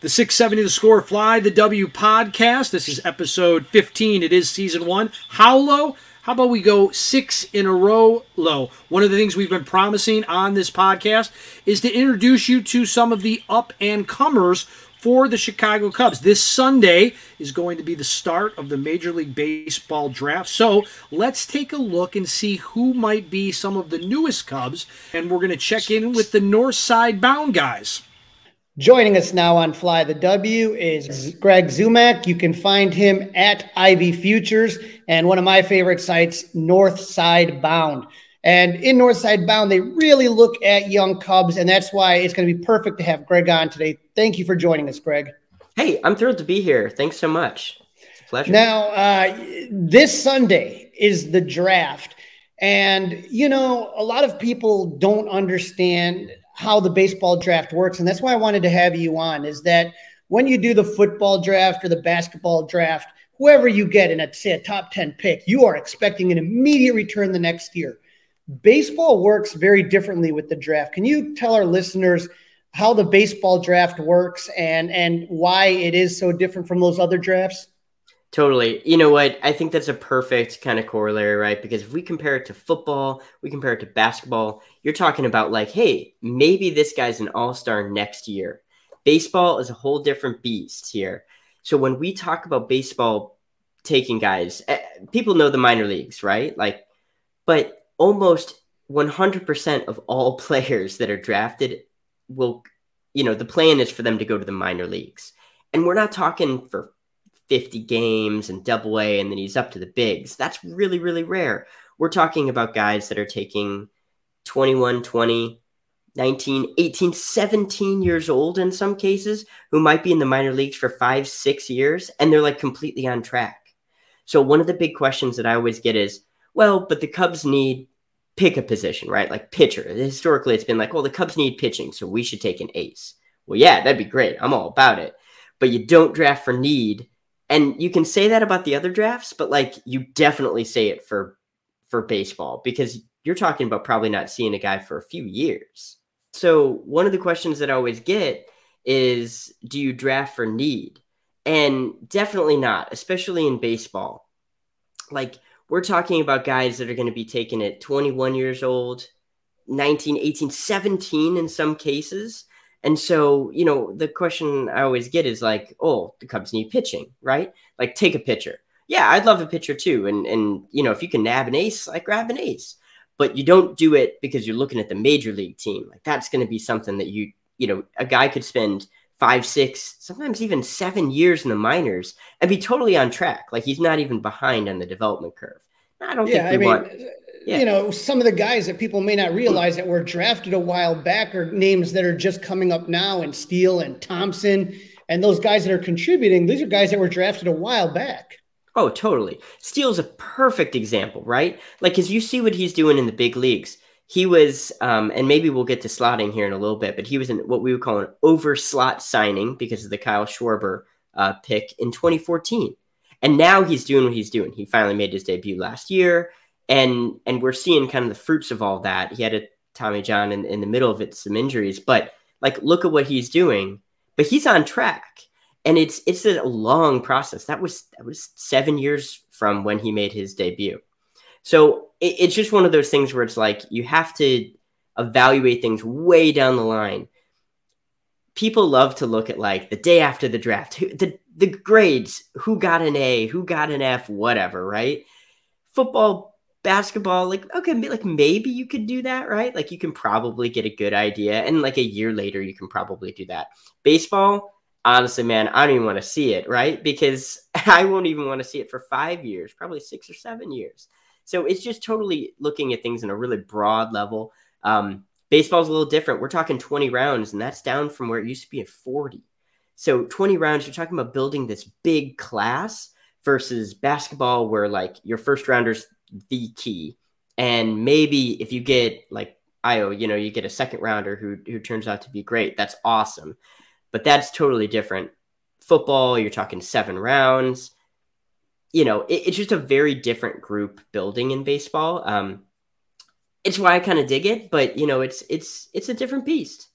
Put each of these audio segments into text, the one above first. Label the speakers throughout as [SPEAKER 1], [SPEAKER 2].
[SPEAKER 1] the 670 The Score Fly the W podcast. This is episode 15. It is season one. How low? How about we go six in a row low? One of the things we've been promising on this podcast is to introduce you to some of the up and comers for the Chicago Cubs. This Sunday is going to be the start of the Major League Baseball draft. So let's take a look and see who might be some of the newest Cubs. And we're going to check in with the North Side Bound guys.
[SPEAKER 2] Joining us now on Fly the W is Greg Zumach. You can find him at Ivy Futures and one of my favorite sites, Northside Bound. And in Northside Bound, they really look at young Cubs, and that's why it's going to be perfect to have Greg on today. Thank you for joining us, Greg.
[SPEAKER 3] Hey, I'm thrilled to be here. Thanks so much. It's a pleasure.
[SPEAKER 2] Now, uh, this Sunday is the draft. And, you know, a lot of people don't understand how the baseball draft works. And that's why I wanted to have you on is that when you do the football draft or the basketball draft, whoever you get in a say a top 10 pick, you are expecting an immediate return the next year. Baseball works very differently with the draft. Can you tell our listeners how the baseball draft works and and why it is so different from those other drafts?
[SPEAKER 3] Totally. You know what? I think that's a perfect kind of corollary, right? Because if we compare it to football, we compare it to basketball, you're talking about like, hey, maybe this guy's an all star next year. Baseball is a whole different beast here. So when we talk about baseball taking guys, eh, people know the minor leagues, right? Like, but almost 100% of all players that are drafted will, you know, the plan is for them to go to the minor leagues. And we're not talking for 50 games and double A and then he's up to the bigs. That's really, really rare. We're talking about guys that are taking 21, 20, 19, 18, 17 years old in some cases who might be in the minor leagues for five, six years and they're like completely on track. So, one of the big questions that I always get is, well, but the Cubs need pick a position, right? Like pitcher. Historically, it's been like, well, the Cubs need pitching, so we should take an ace. Well, yeah, that'd be great. I'm all about it. But you don't draft for need and you can say that about the other drafts, but like you definitely say it for for baseball because you're talking about probably not seeing a guy for a few years. So one of the questions that I always get is do you draft for need? And definitely not, especially in baseball. Like we're talking about guys that are going to be taken at 21 years old, 19, 18, 17 in some cases. And so, you know, the question I always get is like, oh, the Cubs need pitching, right? Like, take a pitcher. Yeah, I'd love a pitcher too. And and you know, if you can nab an ace, like grab an ace. But you don't do it because you're looking at the major league team. Like that's going to be something that you, you know, a guy could spend five, six, sometimes even seven years in the minors and be totally on track. Like he's not even behind on the development curve. I don't yeah, think I mean, want uh,
[SPEAKER 2] yeah. you know, some of the guys that people may not realize that were drafted a while back are names that are just coming up now, and Steele and Thompson, and those guys that are contributing. These are guys that were drafted a while back.
[SPEAKER 3] Oh, totally. Steele's a perfect example, right? Like, as you see what he's doing in the big leagues, he was, um, and maybe we'll get to slotting here in a little bit, but he was in what we would call an over slot signing because of the Kyle Schwarber uh, pick in 2014. And now he's doing what he's doing. He finally made his debut last year and and we're seeing kind of the fruits of all that. He had a Tommy John in, in the middle of it, some injuries, but like look at what he's doing. But he's on track, and it's it's a long process. That was that was seven years from when he made his debut. So it, it's just one of those things where it's like you have to evaluate things way down the line. People love to look at like the day after the draft, the the grades, who got an A, who got an F, whatever, right? Football basketball, like okay, like maybe you could do that, right? Like you can probably get a good idea, and like a year later, you can probably do that. Baseball, honestly, man, I don't even want to see it, right? Because I won't even want to see it for five years, probably six or seven years. So it's just totally looking at things in a really broad level. Um, baseball's a little different. We're talking 20 rounds, and that's down from where it used to be at 40. So 20 rounds, you're talking about building this big class versus basketball, where like your first rounder's the key. And maybe if you get like Ayo, you know, you get a second rounder who who turns out to be great. That's awesome. But that's totally different. Football, you're talking seven rounds you know, it, it's just a very different group building in baseball. Um, it's why I kind of dig it, but you know, it's it's it's a different beast.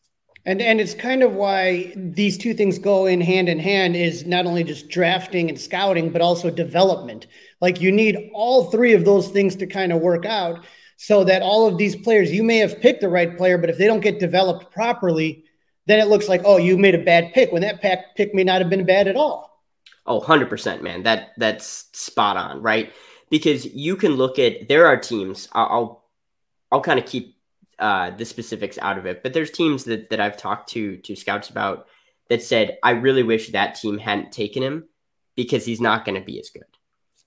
[SPEAKER 2] And and it's kind of why these two things go in hand in hand is not only just drafting and scouting, but also development. Like you need all three of those things to kind of work out so that all of these players, you may have picked the right player, but if they don't get developed properly, then it looks like, oh, you made a bad pick when that pack pick may not have been bad at all.
[SPEAKER 3] Oh, 100%, man. That that's spot on, right? Because you can look at there are teams. I'll I'll, kind of keep uh, the specifics out of it, but there's teams that that I've talked to to scouts about that said I really wish that team hadn't taken him because he's not going to be as good.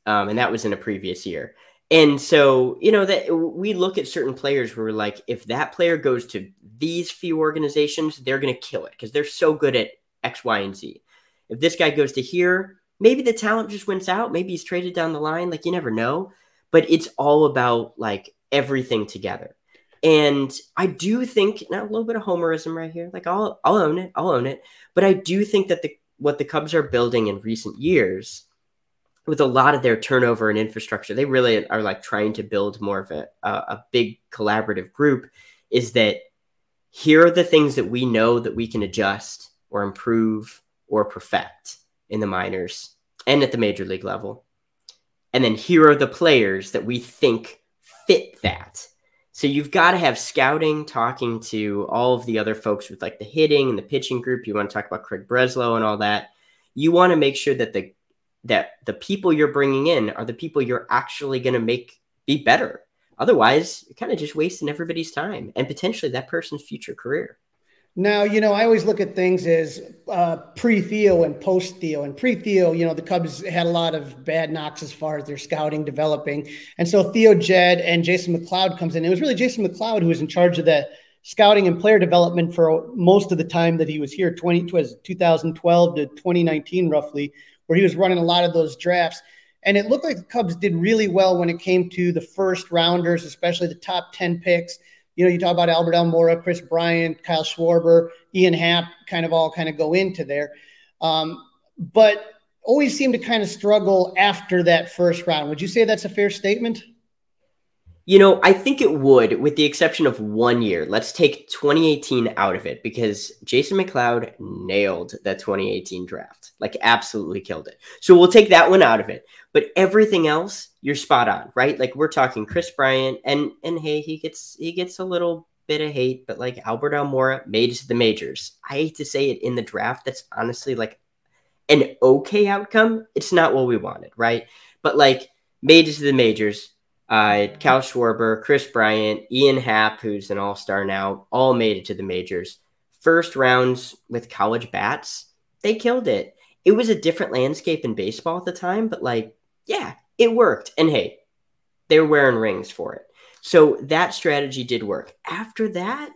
[SPEAKER 3] Um, and that was in a previous year. And so, you know, that we look at certain players where we're like, if that player goes to these few organizations, they're going to kill it because they're so good at X, Y, and Z. If this guy goes to here, maybe the talent just wins out. Maybe he's traded down the line. Like you never know. But it's all about like everything together. And I do think now a little bit of homerism right here. Like I'll I'll own it. I'll own it. But I do think that the what the Cubs are building in recent years with a lot of their turnover and infrastructure, they really are like trying to build more of a, a, a big collaborative group. Is that here are the things that we know that we can adjust or improve or perfect in the minors and at the major league level. And then here are the players that we think fit that. So you've got to have scouting talking to all of the other folks with like the hitting and the pitching group. You want to talk about Craig Breslow and all that. You want to make sure that the that the people you're bringing in are the people you're actually going to make be better. Otherwise, you're kind of just wasting everybody's time and potentially that person's future career.
[SPEAKER 2] Now, you know, I always look at things as uh, pre Theo and post Theo. And pre Theo, you know, the Cubs had a lot of bad knocks as far as their scouting developing. And so Theo Jed and Jason McLeod comes in. It was really Jason McLeod who was in charge of the scouting and player development for most of the time that he was here 20 was 2012 to 2019 roughly where he was running a lot of those drafts and it looked like the cubs did really well when it came to the first rounders especially the top 10 picks you know, you talk about Albert Almora, Kris Bryant, Kyle Schwarber, Ian Happ, kind of all kind of go into there. Um, but always seem to kind of struggle after that first round. Would you say that's a fair statement?
[SPEAKER 3] You know, I think it would, with the exception of one year. Let's take 2018 out of it because Jason McLeod nailed that 2018 draft, like absolutely killed it. So we'll take that one out of it. But everything else, you're spot on, right? Like we're talking Kris Bryant, and and hey, he gets he gets a little bit of hate, but like Albert Almora made it to the majors. I hate to say it in the draft. That's honestly like an okay outcome. It's not what we wanted, right? But like made it to the majors uh, Cal Schwarber, Kris Bryant, Ian Happ, who's an all star now, all made it to the majors. First rounds with college bats, they killed it. It was a different landscape in baseball at the time, but like, yeah, it worked. And hey, they were wearing rings for it. So that strategy did work. After that,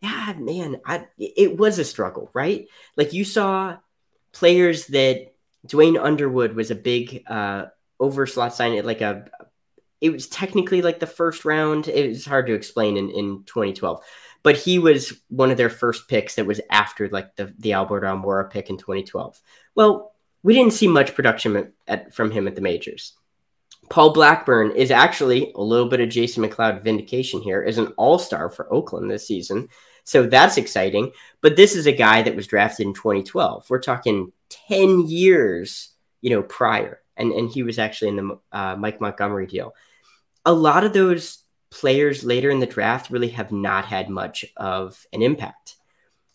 [SPEAKER 3] yeah, man, I, it was a struggle, right? Like you saw players that Duane Underwood was a big uh, over slot sign, like a it was technically like the first round. It was hard to explain in, in 2012, but he was one of their first picks that was after like the, the Albert Almora pick in 2012. Well, we didn't see much production at, at, from him at the majors. Paul Blackburn is actually a little bit of Jason McLeod vindication here as an all star for Oakland this season. So that's exciting. But this is a guy that was drafted in 2012. We're talking 10 years, you know, prior. And, and he was actually in the uh, Mike Montgomery deal a lot of those players later in the draft really have not had much of an impact.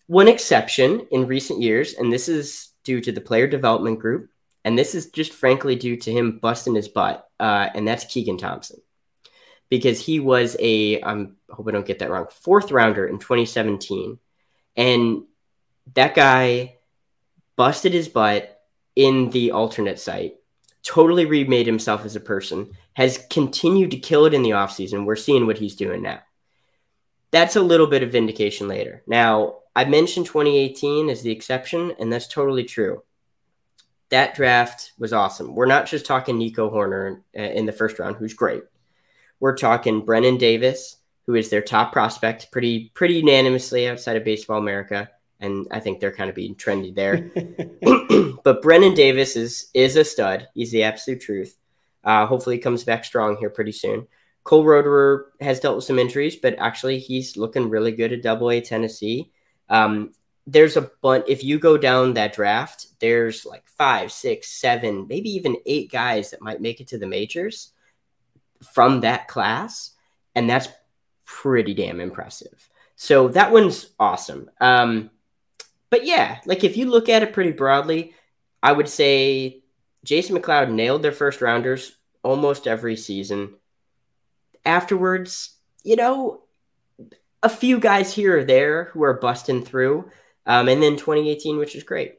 [SPEAKER 3] One exception in recent years, and this is due to the player development group, and this is just frankly due to him busting his butt, uh, and that's Keegan Thompson. because he was a I'm I hope I don't get that wrong fourth rounder in 2017, and that guy busted his butt in the alternate site, totally remade himself as a person, has continued to kill it in the offseason. We're seeing what he's doing now. That's a little bit of vindication later. Now, I mentioned 2018 as the exception, and that's totally true. That draft was awesome. We're not just talking Nico Hoerner uh, in the first round, who's great. We're talking Brennen Davis, who is their top prospect, pretty pretty unanimously outside of Baseball America and I think they're kind of being trendy there. but Brennen Davis is is a stud. He's the absolute truth. Uh, hopefully, he comes back strong here pretty soon. Cole Roederer has dealt with some injuries, but actually, he's looking really good at Double A Tennessee. Um, there's a bunch. If you go down that draft, there's like five, six, seven, maybe even eight guys that might make it to the majors from that class, and that's pretty damn impressive. So that one's awesome. Um, but yeah, like if you look at it pretty broadly, I would say Jason McLeod nailed their first rounders almost every season. Afterwards, you know, a few guys here or there who are busting through. Um, and then 2018, which is great.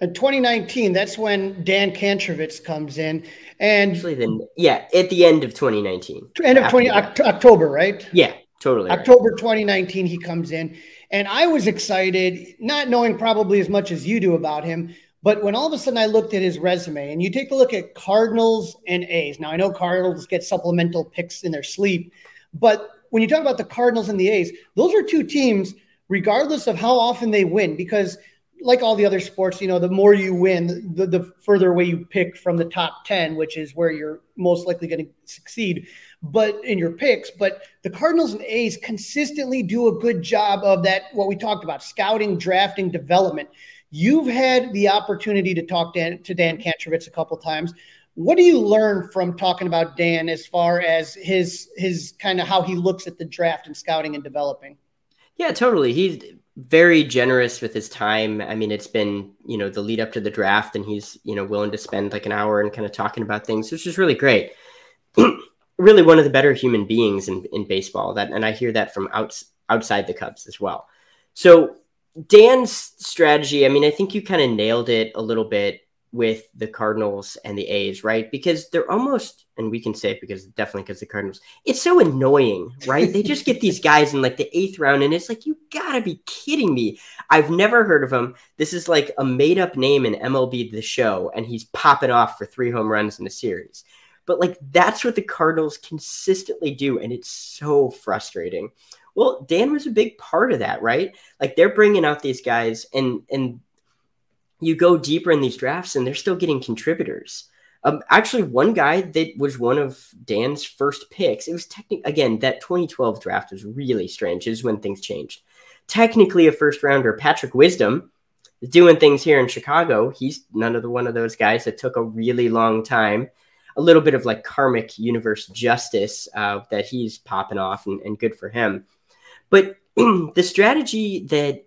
[SPEAKER 2] In 2019, that's when Dan Kantrowitz comes in, and
[SPEAKER 3] actually, then yeah, at the end of 2019,
[SPEAKER 2] end of 20 October, right?
[SPEAKER 3] Yeah, totally.
[SPEAKER 2] October right. 2019, he comes in, and I was excited, not knowing probably as much as you do about him. But when all of a sudden I looked at his resume and you take a look at Cardinals and A's. Now I know Cardinals get supplemental picks in their sleep, but when you talk about the Cardinals and the A's, those are two teams, regardless of how often they win, because like all the other sports, you know, the more you win, the, the further away you pick from the top 10, which is where you're most likely going to succeed but in your picks. But the Cardinals and A's consistently do a good job of that, what we talked about scouting, drafting, development. You've had the opportunity to talk to Dan Kantrowitz a couple times. What do you learn from talking about Dan as far as his his kind of how he looks at the draft and scouting and developing?
[SPEAKER 3] Yeah, totally. He's very generous with his time. I mean, it's been, you know, the lead up to the draft and he's, you know, willing to spend like an hour and kind of talking about things, which is really great. really one of the better human beings in, in baseball. That and I hear that from outs, outside the Cubs as well. So Dan's strategy, I mean, I think you kind of nailed it a little bit with the Cardinals and the A's, right? Because they're almost, and we can say it because definitely because the Cardinals, it's so annoying, right? they just get these guys in like the eighth round, and it's like, you gotta be kidding me. I've never heard of him. This is like a made up name in MLB The Show, and he's popping off for three home runs in a series. But like that's what the Cardinals consistently do, and it's so frustrating. Well, Dan was a big part of that, right? Like they're bringing out these guys, and and you go deeper in these drafts, and they're still getting contributors. Um, actually, one guy that was one of Dan's first picks. It was technically again that 2012 draft was really strange. Is when things changed. Technically, a first rounder, Patrick Wisdom, is doing things here in Chicago. He's none of the one of those guys that took a really long time a little bit of like karmic universe justice uh, that he's popping off and, and good for him. But the strategy that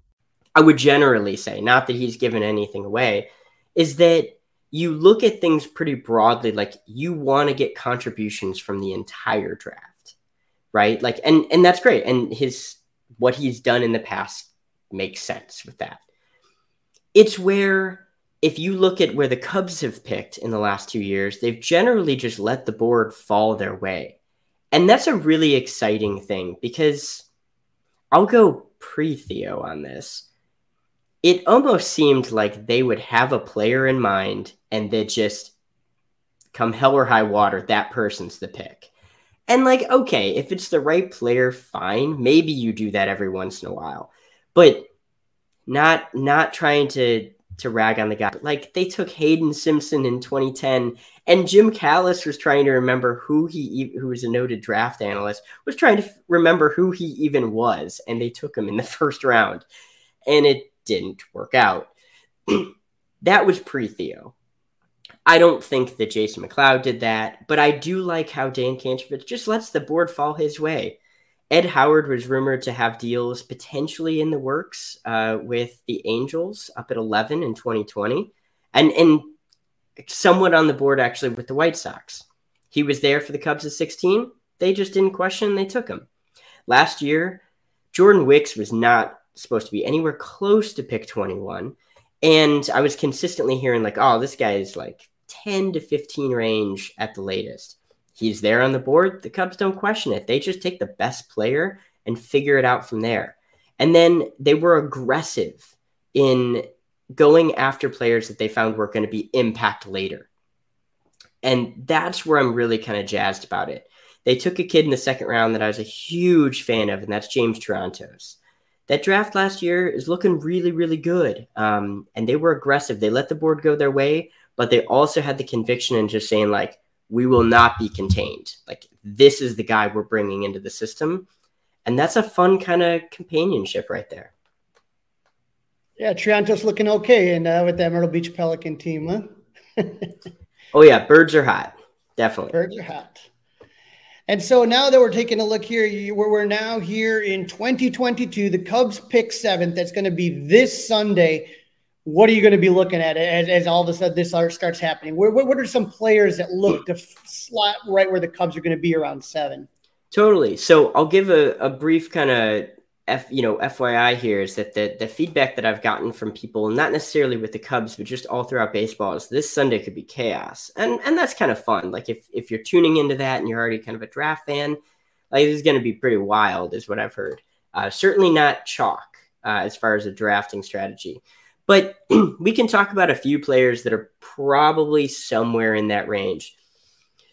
[SPEAKER 3] I would generally say, not that he's given anything away, is that you look at things pretty broadly. Like you want to get contributions from the entire draft, right? Like, and and that's great. And his what he's done in the past makes sense with that it's where if you look at where the Cubs have picked in the last two years, they've generally just let the board fall their way. And that's a really exciting thing because I'll go pre Theo on this. It almost seemed like they would have a player in mind and that just come hell or high water, that person's the pick. And like, okay, if it's the right player, fine. Maybe you do that every once in a while. But not not trying to to rag on the guy. Like they took Hayden Simpson in 2010, and Jim Callis was trying to remember who he, who was a noted draft analyst, was trying to remember who he even was, and they took him in the first round, and it didn't work out. that was pre Theo. I don't think that Jason McLeod did that, but I do like how Dan Kantrowitz just lets the board fall his way. Ed Howard was rumored to have deals potentially in the works uh, with the Angels up at 11 in 2020, and and somewhat on the board actually with the White Sox. He was there for the Cubs at 16. They just didn't question. They took him. Last year, Jordan Wicks was not supposed to be anywhere close to pick 21. And I was consistently hearing, like, oh, this guy is like 10 to 15 range at the latest he's there on the board. The Cubs don't question it. They just take the best player and figure it out from there. And then they were aggressive in going after players that they found were going to be impact later. And that's where I'm really kind of jazzed about it. They took a kid in the second round that I was a huge fan of, and that's James Triantos. That draft last year is looking really, really good. Um, and they were aggressive. They let the board go their way, but they also had the conviction and just saying, like, we will not be contained. Like this is the guy we're bringing into the system. And that's a fun kind of companionship right there.
[SPEAKER 2] Yeah, Triantos looking okay and uh, with that Myrtle Beach Pelican team, huh?
[SPEAKER 3] oh yeah, birds are hot. Definitely.
[SPEAKER 2] Birds are hot. And so now that we're taking a look here, where we're now here in 2022. The Cubs pick seventh. That's going to be this Sunday what are you going to be looking at as, as all of a sudden this art starts happening? Where, what are some players that look to slot right where the Cubs are going to be around seven?
[SPEAKER 3] Totally. So I'll give a, a brief kind of F, you know, FYI here is that the, the feedback that I've gotten from people, not necessarily with the Cubs, but just all throughout baseball, is this Sunday could be chaos, and and that's kind of fun. Like if if you're tuning into that and you're already kind of a draft fan, like this is going to be pretty wild, is what I've heard. Uh, certainly not chalk uh, as far as a drafting strategy. But we can talk about a few players that are probably somewhere in that range.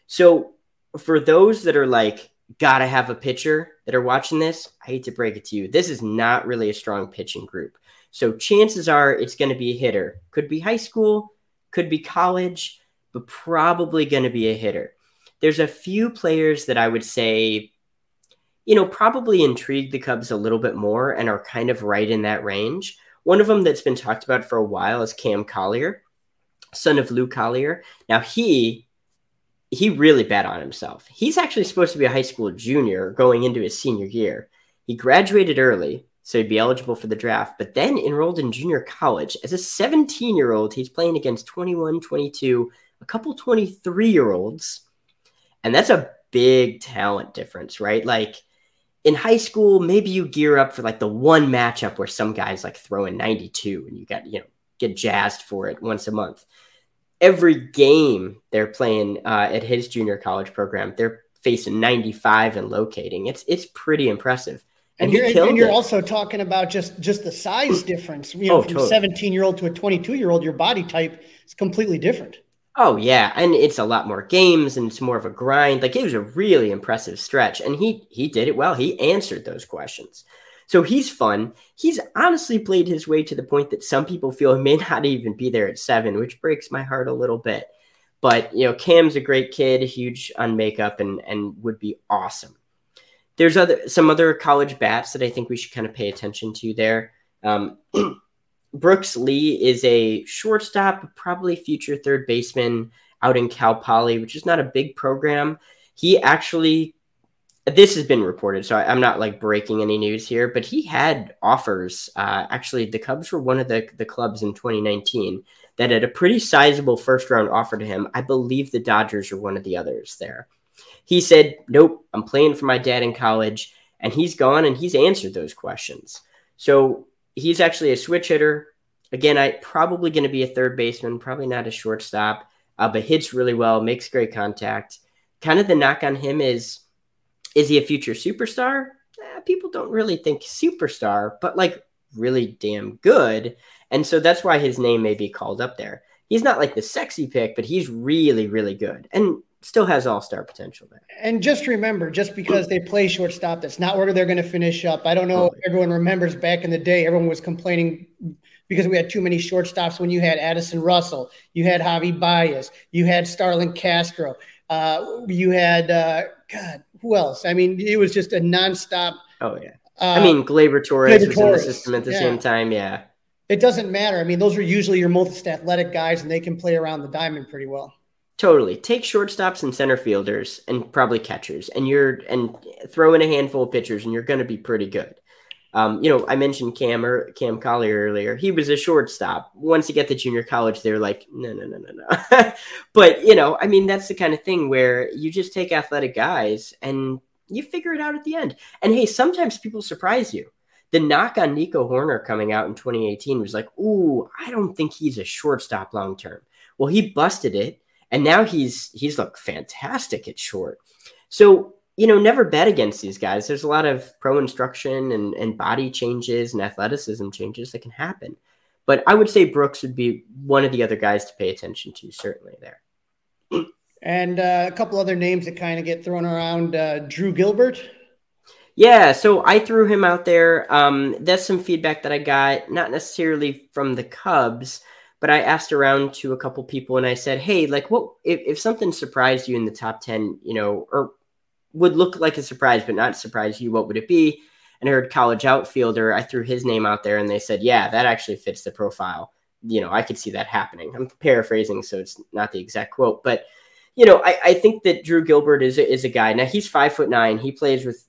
[SPEAKER 3] So for those that are like, gotta have a pitcher that are watching this, I hate to break it to you. This is not really a strong pitching group. So chances are it's going to be a hitter. Could be high school, could be college, but probably going to be a hitter. There's a few players that I would say, you know, probably intrigue the Cubs a little bit more and are kind of right in that range. One of them that's been talked about for a while is Cam Collier, son of Lou Collier. Now he he really bet on himself. He's actually supposed to be a high school junior going into his senior year. He graduated early, so he'd be eligible for the draft, but then enrolled in junior college. As a 17 year old, he's playing against 21, 22, a couple 23 year olds. And that's a big talent difference, right? Like in high school, maybe you gear up for like the one matchup where some guy's like throwing 92 and you got, you know, get jazzed for it once a month. Every game they're playing uh, at his junior college program, they're facing 95 and locating. It's it's pretty impressive.
[SPEAKER 2] And, and you're, and you're also talking about just just the size difference. You know, oh, from totally. 17 year old to a 22 year old, your body type is completely different.
[SPEAKER 3] Oh yeah, and it's a lot more games and it's more of a grind. Like it was a really impressive stretch and he he did it well. He answered those questions. So he's fun. He's honestly played his way to the point that some people feel he may not even be there at 7, which breaks my heart a little bit. But, you know, Cam's a great kid, huge on makeup and and would be awesome. There's other some other college bats that I think we should kind of pay attention to there. Um, Brooks Lee is a shortstop, probably future third baseman out in Cal Poly, which is not a big program. He actually, this has been reported, so I, am not like breaking any news here, but he had offers. Uh, actually, the Cubs were one of the, the clubs in 2019 that had a pretty sizable first round offer to him. I believe the Dodgers are one of the others there. He said, Nope, I'm playing for my dad in college. And he's gone and he's answered those questions. So he's actually a switch hitter. Again, I probably going to be a third baseman, probably not a shortstop, uh, but hits really well, makes great contact. Kind of the knock on him is, is he a future superstar? Eh, people don't really think superstar, but like really damn good. And so that's why his name may be called up there. He's not like the sexy pick, but he's really, really good. And still has all star potential there.
[SPEAKER 2] And just remember, just because they play shortstop, that's not where they're going to finish up. I don't know if everyone remembers back in the day, everyone was complaining because we had too many shortstops when you had Addison Russell, you had Javi Baez, you had Starlin Castro, uh, you had uh, God, who else? I mean, it was just a nonstop.
[SPEAKER 3] Oh yeah. Uh, I mean, Gleyber Torres Gleyber was Torres. in the system at the yeah. same time. Yeah.
[SPEAKER 2] It doesn't matter. I mean, those are usually your most athletic guys, and they can play around the diamond pretty well.
[SPEAKER 3] Totally. Take shortstops and center fielders and probably catchers, and you're and throw in a handful of pitchers, and you're going to be pretty good. Um, you know, I mentioned Cam or Cam Collier earlier. He was a shortstop. Once you get to junior college, they're like, no, no, no, no, no. but you know, I mean, that's the kind of thing where you just take athletic guys and you figure it out at the end. And hey, sometimes people surprise you. The knock on Nico Hoerner coming out in 2018 was like, ooh, I don't think he's a shortstop long term. Well, he busted it and now he's he's looked fantastic at short. So you know, never bet against these guys. There's a lot of pro instruction and, and body changes and athleticism changes that can happen. But I would say Brooks would be one of the other guys to pay attention to, certainly there.
[SPEAKER 2] And uh, a couple other names that kind of get thrown around uh, Drew Gilbert.
[SPEAKER 3] Yeah, so I threw him out there. Um, that's some feedback that I got, not necessarily from the Cubs, but I asked around to a couple people and I said, "Hey, like, what if, if something surprised you in the top ten, you know, or would look like a surprise but not surprise you? What would it be?" And I heard college outfielder. I threw his name out there, and they said, "Yeah, that actually fits the profile." You know, I could see that happening. I'm paraphrasing, so it's not the exact quote, but you know, I, I think that Drew Gilbert is a, is a guy. Now he's five foot nine. He plays with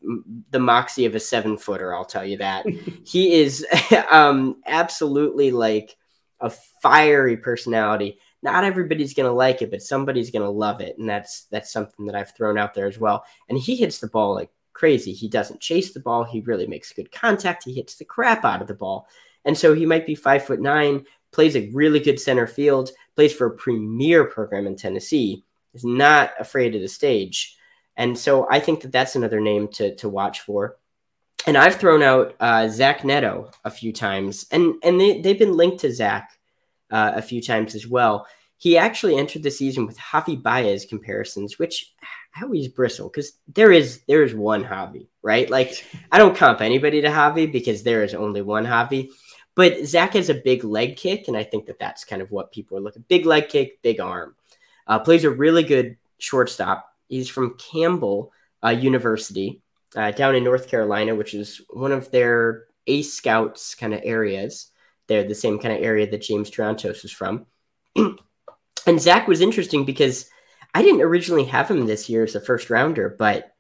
[SPEAKER 3] the moxie of a seven footer. I'll tell you that. he is um, absolutely like a fiery personality. Not everybody's going to like it, but somebody's going to love it, and that's that's something that I've thrown out there as well. And he hits the ball like crazy. He doesn't chase the ball. He really makes good contact. He hits the crap out of the ball, and so he might be five foot nine, plays a really good center field, plays for a premier program in Tennessee, is not afraid of the stage, and so I think that that's another name to to watch for and I've thrown out uh, Zach Neto a few times, and and they they've been linked to Zach uh, a few times as well. He actually entered the season with Javi Baez comparisons, which I always bristle because there is there is one Javi, right? Like I don't comp anybody to Javi because there is only one Javi. But Zach has a big leg kick, and I think that that's kind of what people are looking. Big leg kick, big arm. Uh, plays a really good shortstop. He's from Campbell uh, University uh, down in North Carolina, which is one of their ace scouts kind of areas. They're the same kind of area that James Triantos is from. and Zach was interesting because I didn't originally have him this year as a first rounder, but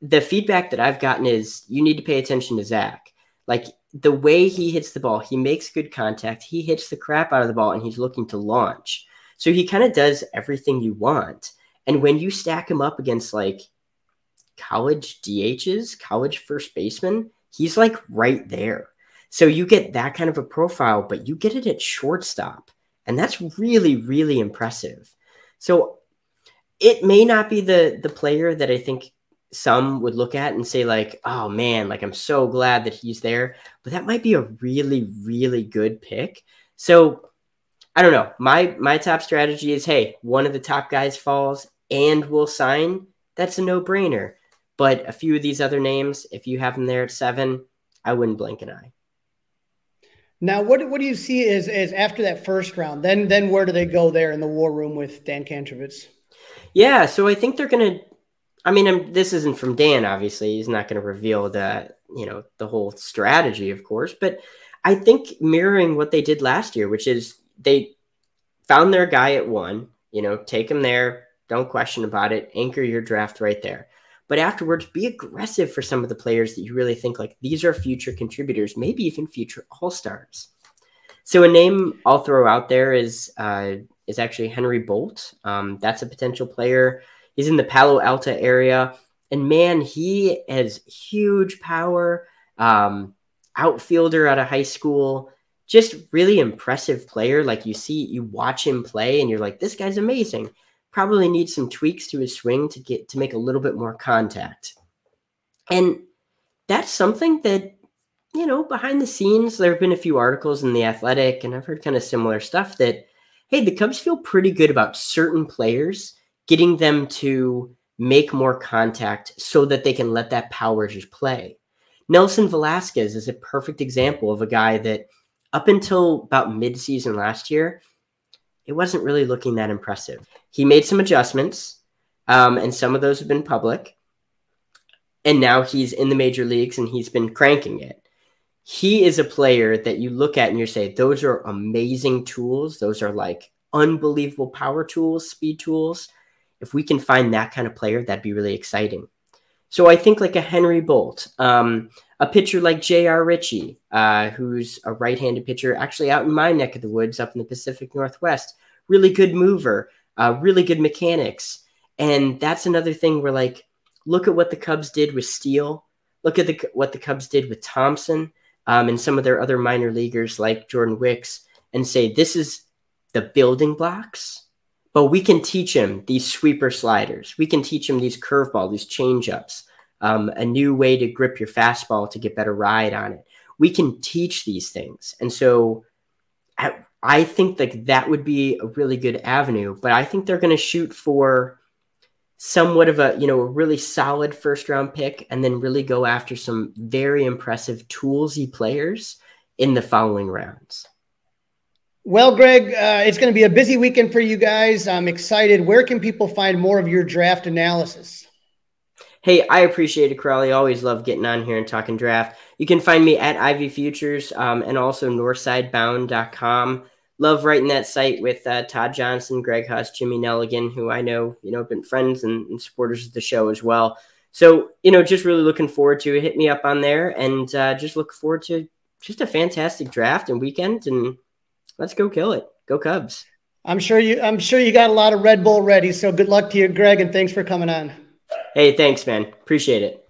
[SPEAKER 3] the feedback that I've gotten is you need to pay attention to Zach. Like the way he hits the ball, he makes good contact, he hits the crap out of the ball, and he's looking to launch. So he kind of does everything you want. And when you stack him up against like college DHs, college first baseman, he's like right there. So you get that kind of a profile, but you get it at shortstop. And that's really, really impressive. So it may not be the the player that I think some would look at and say, like, oh man, like I'm so glad that he's there. But that might be a really, really good pick. So I don't know. My my top strategy is hey, one of the top guys falls and will sign. That's a no-brainer. But a few of these other names, if you have them there at seven, I wouldn't blink an eye.
[SPEAKER 2] Now, what what do you see as, as after that first round? Then then where do they go there in the war room with Dan Kantrowitz?
[SPEAKER 3] Yeah, so I think they're gonna. I mean, I'm, this isn't from Dan. Obviously, he's not going to reveal the you know the whole strategy, of course. But I think mirroring what they did last year, which is they found their guy at one. You know, take him there. Don't question about it. Anchor your draft right there but afterwards be aggressive for some of the players that you really think like these are future contributors, maybe even future all stars. So a name I'll throw out there is uh, is actually Henry Bolte. Um, that's a potential player. He's in the Palo Alto area, and man, he has huge power. Um, outfielder out of high school, just really impressive player. Like you see, you watch him play, and you're like, this guy's amazing probably needs some tweaks to his swing to get to make a little bit more contact. And that's something that, you know, behind the scenes, there have been a few articles in The Athletic, and I've heard kind of similar stuff that, hey, the Cubs feel pretty good about certain players getting them to make more contact so that they can let that power just play. Nelson Velázquez is a perfect example of a guy that up until about midseason last year, it wasn't really looking that impressive. He made some adjustments, um, and some of those have been public. And now he's in the major leagues and he's been cranking it. He is a player that you look at and you say, those are amazing tools. Those are like unbelievable power tools, speed tools. If we can find that kind of player, that'd be really exciting. So I think like a Henry Bolte, um, a pitcher like J.R. Ritchie, uh, who's a right-handed pitcher, actually out in my neck of the woods, up in the Pacific Northwest, really good mover, uh, really good mechanics, and that's another thing where like, look at what the Cubs did with Steele, look at the what the Cubs did with Thompson, um, and some of their other minor leaguers like Jordan Wicks, and say this is the building blocks but we can teach him these sweeper sliders. We can teach him these curveball, these changeups, um, a new way to grip your fastball to get better ride on it. We can teach these things, and so I, I think like that would be a really good avenue. But I think they're going to shoot for somewhat of a you know a really solid first round pick, and then really go after some very impressive toolsy players in the following rounds.
[SPEAKER 2] Well, Greg, uh, it's going to be a busy weekend for you guys. I'm excited. Where can people find more of your draft analysis?
[SPEAKER 3] Hey, I appreciate it, Crowley. Always love getting on here and talking draft. You can find me at Ivy Futures um, and also northsidebound.com. Love writing that site with uh, Todd Johnson, Greg Huss, Jimmy Nelligan, who I know, you know, have been friends and, and, supporters of the show as well. So, you know, just really looking forward to it. Hit me up on there and uh, just look forward to just a fantastic draft and weekend and let's go kill it. Go Cubs.
[SPEAKER 2] I'm sure you I'm sure you got a lot of Red Bull ready. So good luck to you, Greg, and thanks for coming on.
[SPEAKER 3] Hey, thanks, man. Appreciate it.